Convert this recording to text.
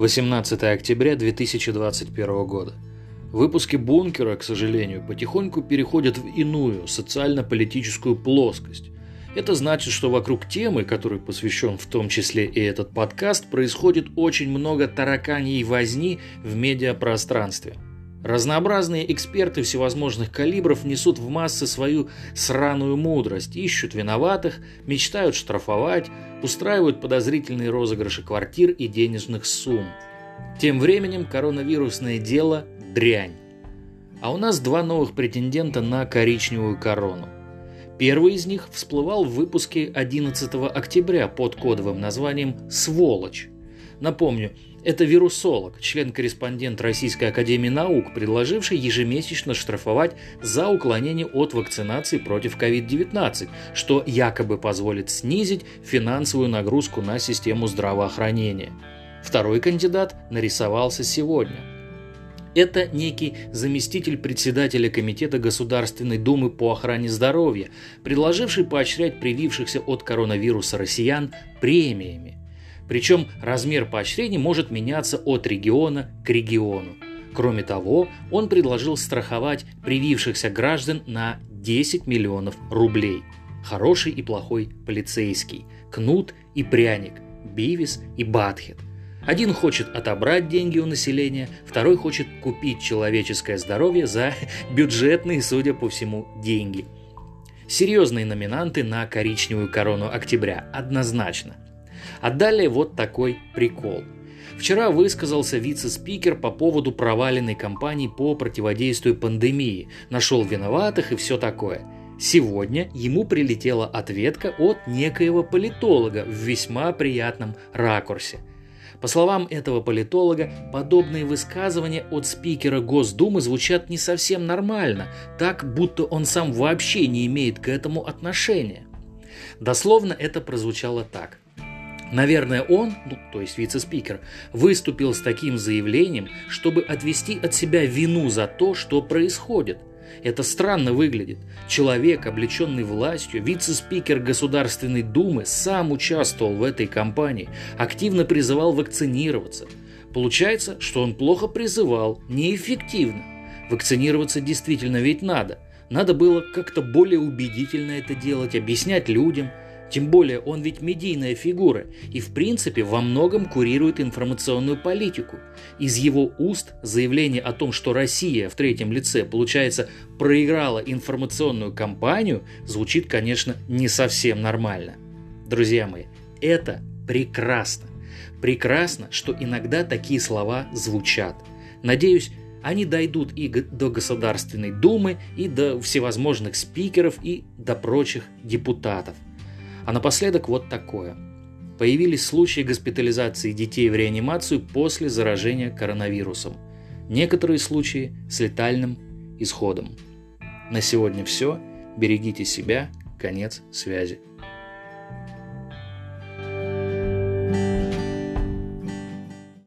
18 октября 2021 года. Выпуски «Бункера», к сожалению, потихоньку переходят в иную социально-политическую плоскость. Это значит, что вокруг темы, которой посвящен в том числе и этот подкаст, происходит очень много тараканьей возни в медиапространстве – Разнообразные эксперты всевозможных калибров несут в массы свою сраную мудрость, ищут виноватых, мечтают штрафовать, устраивают подозрительные розыгрыши квартир и денежных сумм. Тем временем коронавирусное дело – дрянь. А у нас два новых претендента на коричневую корону. Первый из них всплывал в выпуске 11 октября под кодовым названием «Сволочь». Напомню, это вирусолог, член-корреспондент Российской Академии Наук, предложивший ежемесячно штрафовать за уклонение от вакцинации против COVID-19, что якобы позволит снизить финансовую нагрузку на систему здравоохранения. Второй кандидат нарисовался сегодня. Это некий заместитель председателя Комитета Государственной Думы по охране здоровья, предложивший поощрять привившихся от коронавируса россиян премиями. Причем размер поощрений может меняться от региона к региону. Кроме того, он предложил страховать привившихся граждан на 10 миллионов рублей. Хороший и плохой полицейский, кнут и пряник, бивис и батхет. Один хочет отобрать деньги у населения, второй хочет купить человеческое здоровье за бюджетные, судя по всему, деньги. Серьезные номинанты на коричневую корону октября однозначно – а далее вот такой прикол. Вчера высказался вице-спикер по поводу проваленной кампании по противодействию пандемии, нашел виноватых и все такое. Сегодня ему прилетела ответка от некоего политолога в весьма приятном ракурсе. По словам этого политолога, подобные высказывания от спикера Госдумы звучат не совсем нормально, так будто он сам вообще не имеет к этому отношения. Дословно это прозвучало так. Наверное, он, ну, то есть вице-спикер, выступил с таким заявлением, чтобы отвести от себя вину за то, что происходит. Это странно выглядит. Человек, облеченный властью, вице-спикер Государственной Думы, сам участвовал в этой кампании, активно призывал вакцинироваться. Получается, что он плохо призывал, неэффективно. Вакцинироваться действительно ведь надо. Надо было как-то более убедительно это делать, объяснять людям – тем более он ведь медийная фигура и в принципе во многом курирует информационную политику. Из его уст заявление о том, что Россия в третьем лице, получается, проиграла информационную кампанию, звучит, конечно, не совсем нормально. Друзья мои, это прекрасно. Прекрасно, что иногда такие слова звучат. Надеюсь, они дойдут и до Государственной Думы, и до всевозможных спикеров, и до прочих депутатов – а напоследок вот такое. Появились случаи госпитализации детей в реанимацию после заражения коронавирусом. Некоторые случаи с летальным исходом. На сегодня все. Берегите себя. Конец связи.